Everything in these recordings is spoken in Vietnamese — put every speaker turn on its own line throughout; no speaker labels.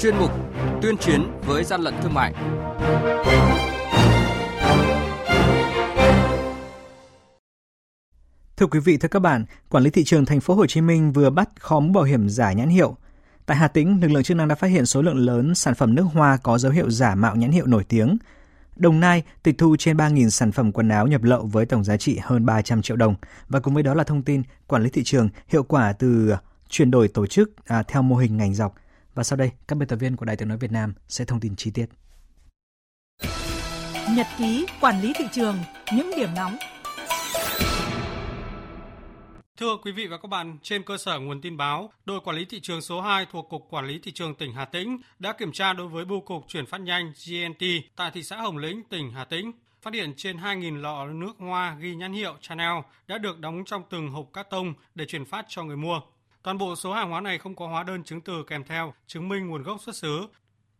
chuyên mục Tuyên chiến với gian lận thương mại.
Thưa quý vị, thưa các bạn, quản lý thị trường thành phố Hồ Chí Minh vừa bắt khóm bảo hiểm giả nhãn hiệu. Tại Hà Tĩnh, lực lượng chức năng đã phát hiện số lượng lớn sản phẩm nước hoa có dấu hiệu giả mạo nhãn hiệu nổi tiếng. Đồng Nai tịch thu trên 3.000 sản phẩm quần áo nhập lậu với tổng giá trị hơn 300 triệu đồng. Và cùng với đó là thông tin quản lý thị trường hiệu quả từ chuyển đổi tổ chức à, theo mô hình ngành dọc. Và sau đây, các biên tập viên của Đài tiếng nói Việt Nam sẽ thông tin chi tiết.
Nhật ký quản lý thị trường, những điểm nóng
Thưa quý vị và các bạn, trên cơ sở nguồn tin báo, đội quản lý thị trường số 2 thuộc Cục Quản lý Thị trường tỉnh Hà Tĩnh đã kiểm tra đối với bưu cục chuyển phát nhanh GNT tại thị xã Hồng Lĩnh, tỉnh Hà Tĩnh. Phát hiện trên 2.000 lọ nước hoa ghi nhãn hiệu Chanel đã được đóng trong từng hộp cát tông để chuyển phát cho người mua. Toàn bộ số hàng hóa này không có hóa đơn chứng từ kèm theo chứng minh nguồn gốc xuất xứ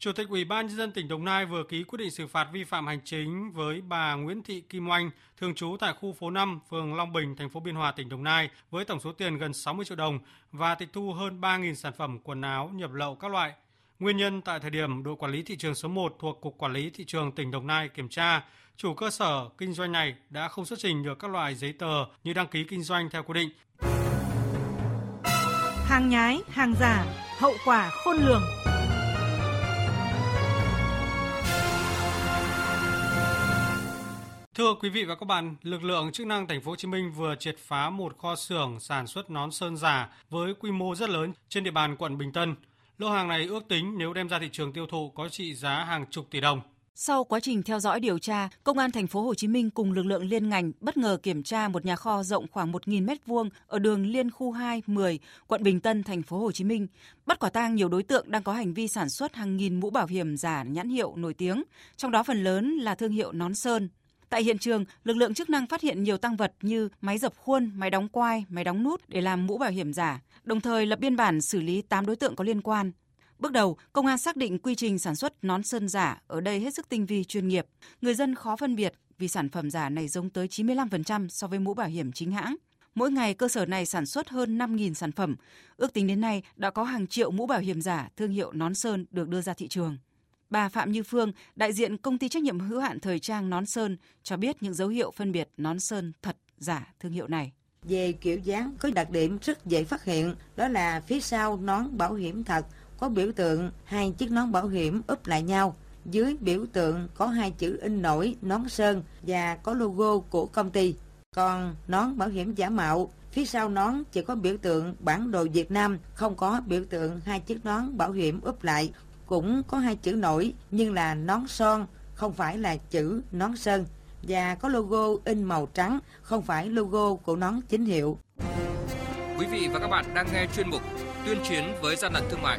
Chủ tịch Ủy ban nhân dân tỉnh Đồng Nai vừa ký quyết định xử phạt vi phạm hành chính với bà Nguyễn Thị Kim Oanh, thường trú tại khu phố 5, phường Long Bình, thành phố Biên Hòa, tỉnh Đồng Nai với tổng số tiền gần 60 triệu đồng và tịch thu hơn 3.000 sản phẩm quần áo nhập lậu các loại. Nguyên nhân tại thời điểm đội quản lý thị trường số 1 thuộc Cục Quản lý thị trường tỉnh Đồng Nai kiểm tra, chủ cơ sở kinh doanh này đã không xuất trình được các loại giấy tờ như đăng ký kinh doanh theo quy định.
Hàng nhái, hàng giả, hậu quả khôn lường.
Thưa quý vị và các bạn, lực lượng chức năng thành phố Hồ Chí Minh vừa triệt phá một kho xưởng sản xuất nón sơn giả với quy mô rất lớn trên địa bàn quận Bình Tân. Lô hàng này ước tính nếu đem ra thị trường tiêu thụ có trị giá hàng chục tỷ đồng.
Sau quá trình theo dõi điều tra, Công an thành phố Hồ Chí Minh cùng lực lượng liên ngành bất ngờ kiểm tra một nhà kho rộng khoảng 1.000 m2 ở đường Liên khu 2, 10, quận Bình Tân, thành phố Hồ Chí Minh, bắt quả tang nhiều đối tượng đang có hành vi sản xuất hàng nghìn mũ bảo hiểm giả nhãn hiệu nổi tiếng, trong đó phần lớn là thương hiệu nón sơn, Tại hiện trường, lực lượng chức năng phát hiện nhiều tăng vật như máy dập khuôn, máy đóng quai, máy đóng nút để làm mũ bảo hiểm giả, đồng thời lập biên bản xử lý 8 đối tượng có liên quan. Bước đầu, công an xác định quy trình sản xuất nón sơn giả ở đây hết sức tinh vi chuyên nghiệp. Người dân khó phân biệt vì sản phẩm giả này giống tới 95% so với mũ bảo hiểm chính hãng. Mỗi ngày cơ sở này sản xuất hơn 5.000 sản phẩm. Ước tính đến nay đã có hàng triệu mũ bảo hiểm giả thương hiệu nón sơn được đưa ra thị trường. Bà Phạm Như Phương, đại diện công ty trách nhiệm hữu hạn thời trang Nón Sơn, cho biết những dấu hiệu phân biệt nón sơn thật giả thương hiệu này.
Về kiểu dáng có đặc điểm rất dễ phát hiện, đó là phía sau nón bảo hiểm thật có biểu tượng hai chiếc nón bảo hiểm úp lại nhau. Dưới biểu tượng có hai chữ in nổi nón sơn và có logo của công ty. Còn nón bảo hiểm giả mạo, phía sau nón chỉ có biểu tượng bản đồ Việt Nam, không có biểu tượng hai chiếc nón bảo hiểm úp lại cũng có hai chữ nổi nhưng là nón son, không phải là chữ nón sơn và có logo in màu trắng, không phải logo của nón chính hiệu.
Quý vị và các bạn đang nghe chuyên mục Tuyên chiến với gian lận thương mại.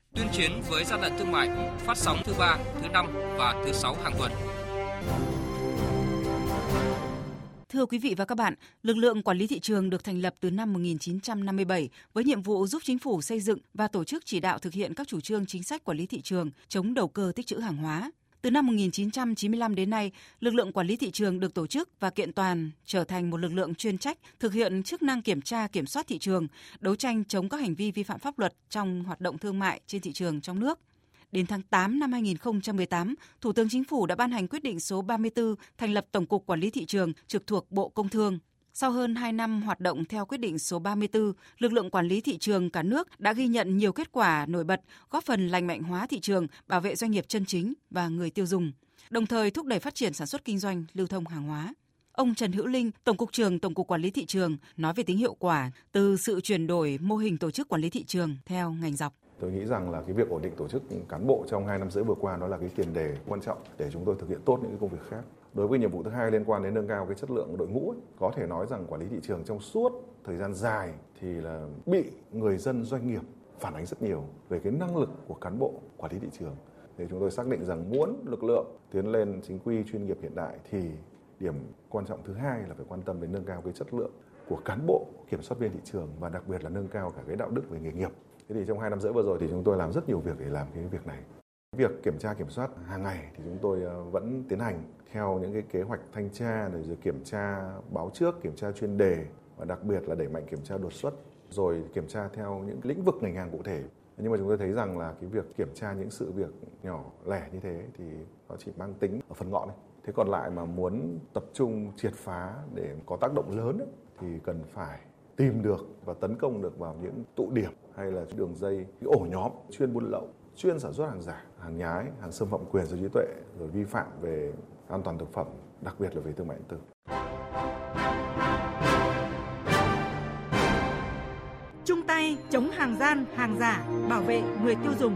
tuyên chiến với gian lận thương mại, phát sóng thứ ba, thứ năm và thứ sáu hàng tuần.
Thưa quý vị và các bạn, lực lượng quản lý thị trường được thành lập từ năm 1957 với nhiệm vụ giúp chính phủ xây dựng và tổ chức chỉ đạo thực hiện các chủ trương chính sách quản lý thị trường, chống đầu cơ tích trữ hàng hóa. Từ năm 1995 đến nay, lực lượng quản lý thị trường được tổ chức và kiện toàn trở thành một lực lượng chuyên trách thực hiện chức năng kiểm tra kiểm soát thị trường, đấu tranh chống các hành vi vi phạm pháp luật trong hoạt động thương mại trên thị trường trong nước. Đến tháng 8 năm 2018, Thủ tướng Chính phủ đã ban hành quyết định số 34 thành lập Tổng cục Quản lý Thị trường trực thuộc Bộ Công Thương. Sau hơn 2 năm hoạt động theo quyết định số 34, lực lượng quản lý thị trường cả nước đã ghi nhận nhiều kết quả nổi bật, góp phần lành mạnh hóa thị trường, bảo vệ doanh nghiệp chân chính và người tiêu dùng, đồng thời thúc đẩy phát triển sản xuất kinh doanh, lưu thông hàng hóa. Ông Trần Hữu Linh, Tổng cục trưởng Tổng cục Quản lý thị trường nói về tính hiệu quả từ sự chuyển đổi mô hình tổ chức quản lý thị trường theo ngành dọc.
Tôi nghĩ rằng là cái việc ổn định tổ chức cán bộ trong hai năm rưỡi vừa qua đó là cái tiền đề quan trọng để chúng tôi thực hiện tốt những cái công việc khác. Đối với nhiệm vụ thứ hai liên quan đến nâng cao cái chất lượng đội ngũ ấy, có thể nói rằng quản lý thị trường trong suốt thời gian dài thì là bị người dân doanh nghiệp phản ánh rất nhiều về cái năng lực của cán bộ quản lý thị trường Thì chúng tôi xác định rằng muốn lực lượng tiến lên chính quy chuyên nghiệp hiện đại thì điểm quan trọng thứ hai là phải quan tâm đến nâng cao cái chất lượng của cán bộ kiểm soát viên thị trường và đặc biệt là nâng cao cả cái đạo đức về nghề nghiệp. Thế thì trong hai năm rưỡi vừa rồi thì chúng tôi làm rất nhiều việc để làm cái việc này. Việc kiểm tra kiểm soát hàng ngày thì chúng tôi ờ, vẫn tiến hành theo những cái kế hoạch thanh tra rồi kiểm tra báo trước, kiểm tra chuyên đề và đặc biệt là đẩy mạnh kiểm tra đột xuất rồi kiểm tra theo những lĩnh vực ngành hàng cụ thể. Nhưng mà chúng tôi thấy rằng là cái việc kiểm tra những sự việc nhỏ lẻ như thế thì nó chỉ mang tính ở phần ngọn này. Thế còn lại mà muốn tập trung triệt phá để có tác động lớn ấy, thì cần phải tìm được và tấn công được vào những tụ điểm hay là đường dây, ổ nhóm chuyên buôn lậu, chuyên sản xuất hàng giả, hàng nhái, hàng xâm phạm quyền sở hữu trí tuệ, rồi vi phạm về an toàn thực phẩm, đặc biệt là về thương mại điện tử.
Chung tay chống hàng gian, hàng giả, bảo vệ người tiêu dùng.